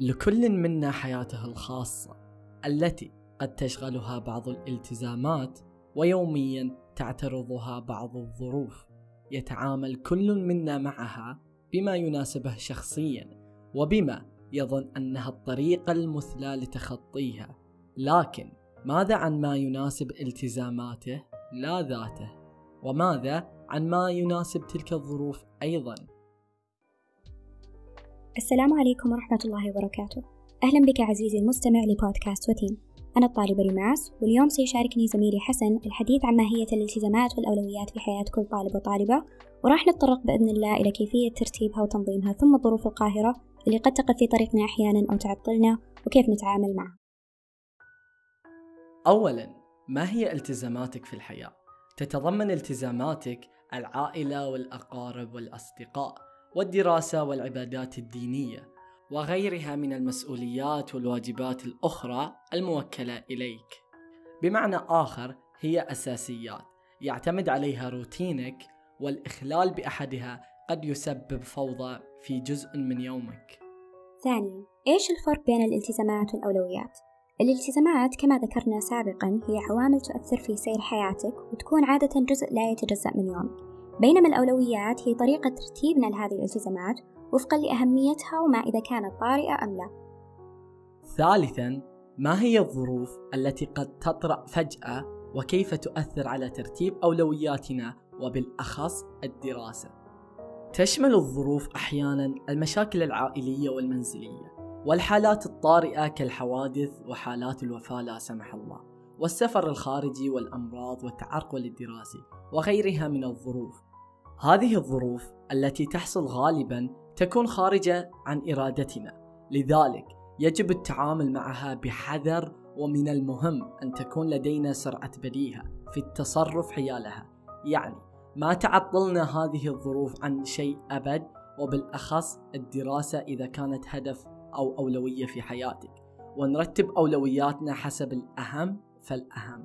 لكل منا حياته الخاصة التي قد تشغلها بعض الالتزامات ويوميا تعترضها بعض الظروف. يتعامل كل منا معها بما يناسبه شخصيا وبما يظن أنها الطريقة المثلى لتخطيها. لكن ماذا عن ما يناسب التزاماته؟ لا ذاته. وماذا عن ما يناسب تلك الظروف أيضا؟ السلام عليكم ورحمة الله وبركاته. أهلا بك عزيزي المستمع لبودكاست وتين. أنا الطالبة ريماس واليوم سيشاركني زميلي حسن الحديث عن ماهية الالتزامات والأولويات في حياة كل طالب وطالبة وراح نتطرق بإذن الله إلى كيفية ترتيبها وتنظيمها ثم الظروف القاهرة اللي قد تقف في طريقنا أحيانا أو تعطلنا وكيف نتعامل معها. أولا ما هي التزاماتك في الحياة؟ تتضمن التزاماتك العائلة والأقارب والأصدقاء. والدراسة والعبادات الدينية وغيرها من المسؤوليات والواجبات الأخرى الموكلة إليك. بمعنى آخر هي أساسيات يعتمد عليها روتينك والإخلال بأحدها قد يسبب فوضى في جزء من يومك. ثانيا، إيش الفرق بين الالتزامات والأولويات؟ الالتزامات كما ذكرنا سابقا هي عوامل تؤثر في سير حياتك وتكون عادة جزء لا يتجزأ من يومك بينما الأولويات هي طريقة ترتيبنا لهذه الالتزامات وفقا لأهميتها وما إذا كانت طارئة أم لا. ثالثا ما هي الظروف التي قد تطرأ فجأة وكيف تؤثر على ترتيب أولوياتنا وبالأخص الدراسة؟ تشمل الظروف أحيانا المشاكل العائلية والمنزلية والحالات الطارئة كالحوادث وحالات الوفاة لا سمح الله والسفر الخارجي والأمراض والتعرقل الدراسي وغيرها من الظروف. هذه الظروف التي تحصل غالبا تكون خارجة عن إرادتنا. لذلك يجب التعامل معها بحذر ومن المهم أن تكون لدينا سرعة بديهة في التصرف حيالها. يعني ما تعطلنا هذه الظروف عن شيء أبد وبالأخص الدراسة إذا كانت هدف أو أولوية في حياتك. ونرتب أولوياتنا حسب الأهم فالأهم.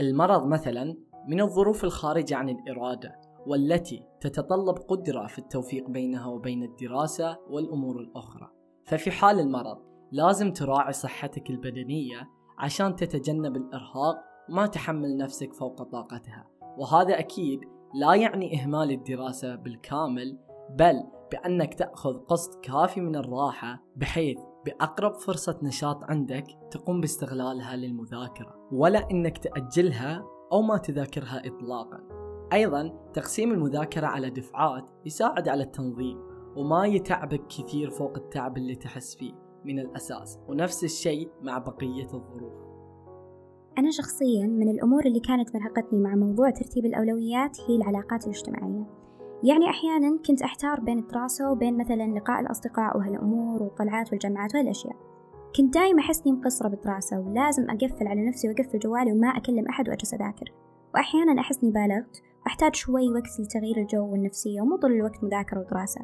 المرض مثلا من الظروف الخارجة عن الإرادة. والتي تتطلب قدرة في التوفيق بينها وبين الدراسة والأمور الأخرى. ففي حال المرض لازم تراعي صحتك البدنية عشان تتجنب الإرهاق وما تحمل نفسك فوق طاقتها. وهذا أكيد لا يعني إهمال الدراسة بالكامل بل بأنك تأخذ قسط كافي من الراحة بحيث بأقرب فرصة نشاط عندك تقوم باستغلالها للمذاكرة. ولا إنك تأجلها أو ما تذاكرها إطلاقا. أيضا تقسيم المذاكرة على دفعات يساعد على التنظيم وما يتعبك كثير فوق التعب اللي تحس فيه من الأساس ونفس الشيء مع بقية الظروف. أنا شخصيا من الأمور اللي كانت مرهقتني مع موضوع ترتيب الأولويات هي العلاقات الاجتماعية. يعني أحيانا كنت أحتار بين الدراسة وبين مثلا لقاء الأصدقاء وهالأمور والطلعات والجامعات وهالأشياء كنت دايما أحس إني مقصرة بالدراسة ولازم أقفل على نفسي وأقفل جوالي وما أكلم أحد وأجلس أذاكر. وأحيانا أحس إني بالغت أحتاج شوي وقت لتغيير الجو والنفسية ومو طول الوقت مذاكرة ودراسة.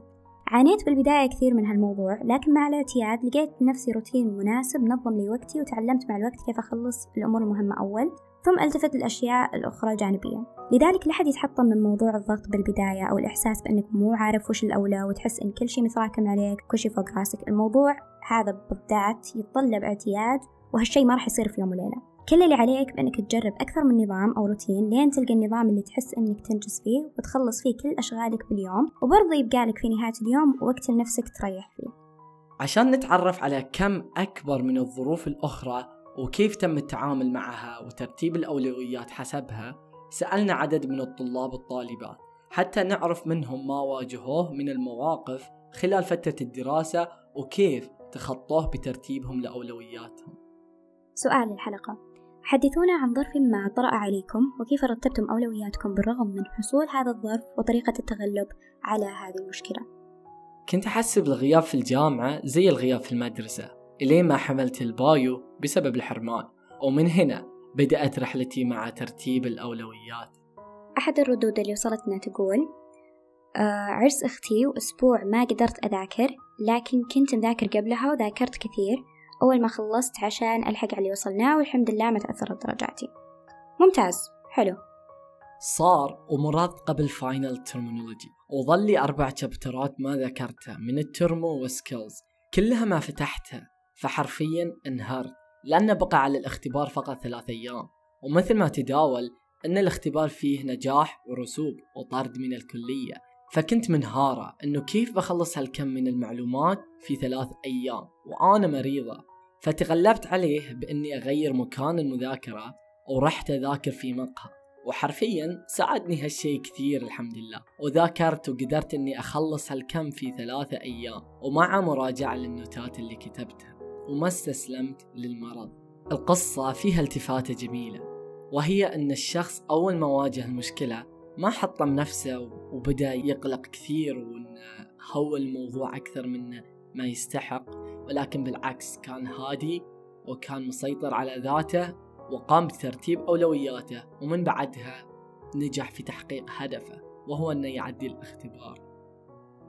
عانيت بالبداية كثير من هالموضوع لكن مع الإعتياد لقيت نفسي روتين مناسب نظم لي وقتي وتعلمت مع الوقت كيف أخلص الأمور المهمة أول ثم التفت للأشياء الأخرى جانبيا لذلك لحد يتحطم من موضوع الضغط بالبداية أو الإحساس بأنك مو عارف وش الأولى وتحس إن كل شيء متراكم عليك كل شيء فوق راسك. الموضوع هذا بالذات يتطلب إعتياد وهالشيء ما راح يصير في يوم وليلة. كل اللي عليك بأنك تجرب أكثر من نظام أو روتين لين تلقى النظام اللي تحس أنك تنجز فيه وتخلص فيه كل أشغالك باليوم وبرضه يبقى لك في نهاية اليوم وقت لنفسك تريح فيه. عشان نتعرف على كم أكبر من الظروف الأخرى وكيف تم التعامل معها وترتيب الأولويات حسبها سألنا عدد من الطلاب والطالبات حتى نعرف منهم ما واجهوه من المواقف خلال فترة الدراسة وكيف تخطوه بترتيبهم لأولوياتهم. سؤال الحلقة. حدثونا عن ظرف ما طرأ عليكم وكيف رتبتم أولوياتكم بالرغم من حصول هذا الظرف وطريقة التغلب على هذه المشكلة. كنت أحسب الغياب في الجامعة زي الغياب في المدرسة إلين ما حملت ال bio بسبب الحرمان. ومن هنا بدأت رحلتي مع ترتيب الأولويات. أحد الردود اللي وصلتنا تقول آه عرس أختي وأسبوع ما قدرت أذاكر لكن كنت مذاكر قبلها وذاكرت كثير أول ما خلصت عشان ألحق على اللي وصلناه والحمد لله ما تأثرت درجاتي. ممتاز. حلو. صار ومراد قبل final terminology وظل لي أربع chapter ات ما ذكرتها من ال termo و skills كلها ما فتحتها. فحرفيا انهارت لأنه بقى على الاختبار فقط ثلاث أيام. ومثل ما تداول أن الاختبار فيه نجاح ورسوب وطرد من الكلية. فكنت منهارة أنه كيف بخلص هالكم من المعلومات في ثلاث أيام وأنا مريضة. فتغلبت عليه بإني أغير مكان المذاكرة ورحت أذاكر في مقهى. وحرفيا ساعدني هالشي كثير الحمد لله. وذاكرت وقدرت إني أخلص هالكم في ثلاثة أيام ومع مراجعة للنوتات اللي كتبتها. وما استسلمت للمرض. القصة فيها التفاتة جميلة وهي إن الشخص أول ما واجه المشكلة ما حطم نفسه وبدأ يقلق كثير وانه هو الموضوع أكثر من ما يستحق ولكن بالعكس كان هادي وكان مسيطر على ذاته وقام بترتيب أولوياته ومن بعدها نجح في تحقيق هدفه وهو أنه يعدي الاختبار.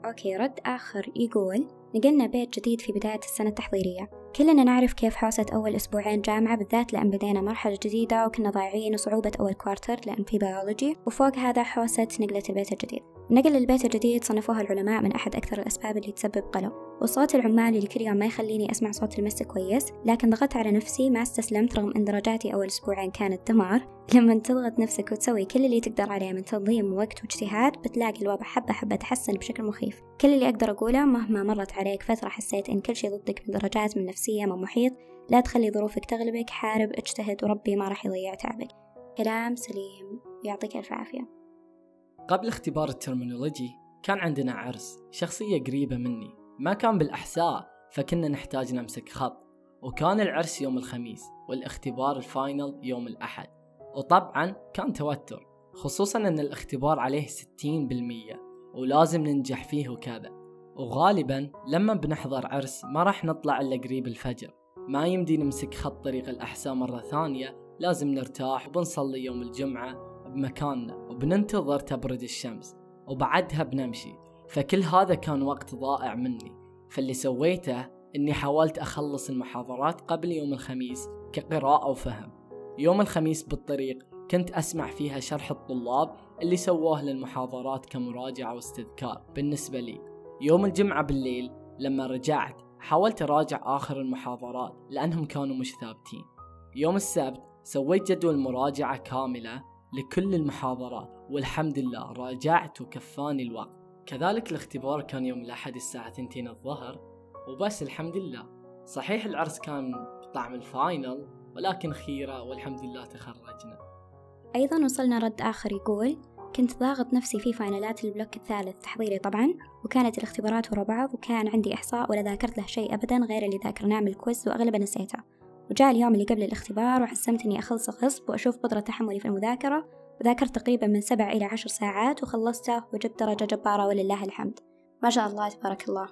okay رد آخر يقول نقلنا بيت جديد في بداية السنة التحضيرية. كلنا نعرف كيف حوسة أول أسبوعين جامعة بالذات لأن بدينا مرحلة جديدة وكنا ضايعين وصعوبة أول quarter لأن في بيولوجي وفوق هذا حوسة نقلة البيت الجديد. نقل للبيت الجديد صنفوها العلماء من أحد أكثر الأسباب اللي تسبب قلق. وصوت العمال اللي كل يوم ما يخليني أسمع صوت ال miss كويس لكن ضغطت على نفسي ما استسلمت رغم أن درجاتي أول أسبوعين كانت دمار. لما تضغط نفسك وتسوي كل اللي تقدر عليه من تنظيم ووقت واجتهاد بتلاقي الوضع حبة حبة تحسن بشكل مخيف. كل اللي أقدر أقوله مهما مرت عليك فترة حسيت إن كل شي ضدك من درجات من نفسية من محيط. لا تخلي ظروفك تغلبك حارب اجتهد وربي ما راح يضيع تعبك. كلام سليم. يعطيك ألف عافية. قبل اختبار ال terminology كان عندنا عرس شخصية قريبة مني. ما كان بالأحساء فكنا نحتاج نمسك خط. وكان العرس يوم الخميس والاختبار ال final يوم الأحد. وطبعا كان توتر خصوصا أن الاختبار عليه 60% ولازم ننجح فيه وكذا. وغالبا لما بنحضر عرس ما راح نطلع إلا قريب الفجر. ما يمدي نمسك خط طريق الأحساء مرة ثانية لازم نرتاح وبنصلي يوم الجمعة بمكاننا وبننتظر تبرد الشمس وبعدها بنمشي. فكل هذا كان وقت ضائع مني. فاللي سويته إني حاولت أخلص المحاضرات قبل يوم الخميس كقراءة وفهم يوم الخميس بالطريق كنت أسمع فيها شرح الطلاب اللي سووه للمحاضرات كمراجعة واستذكار بالنسبة لي. يوم الجمعة بالليل لما رجعت حاولت أراجع آخر المحاضرات لأنهم كانوا مش ثابتين. يوم السبت سويت جدول مراجعة كاملة لكل المحاضرات والحمد لله راجعت وكفاني الوقت. كذلك الاختبار كان يوم الأحد الساعة 2 الظهر وبس الحمد لله. صحيح العرس كان بطعم ال final ولكن خيرة والحمد لله تخرجنا. أيضا وصلنا رد آخر يقول كنت ضاغط نفسي في final ات ال block الثالث تحضيري طبعا وكانت الاختبارات ورا بعض وكان عندي إحصاء ولا ذاكرت له شيء أبدا غير اللي ذاكرناه من ال quiz وأغلبه نسيته. وجاء اليوم اللي قبل الاختبار وحسمت إني أخلص غصب وأشوف قدرة تحملي في المذاكرة وذاكرت تقريبا من سبع إلى عشر ساعات وخلصته وجبت درجة جبارة ولله الحمد. ما شاء الله تبارك الله.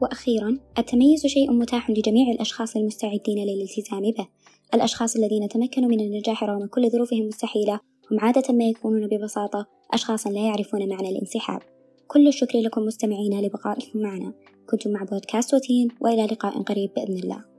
وأخيرا التميز شيء متاح لجميع الأشخاص المستعدين للالتزام به. الأشخاص الذين تمكنوا من النجاح رغم كل ظروفهم المستحيلة هم عادة ما يكونون ببساطة أشخاصا لا يعرفون معنى الانسحاب. كل الشكر لكم مستمعين لبقائكم معنا. كنتم مع بودكاست وتين وإلى لقاء قريب بإذن الله.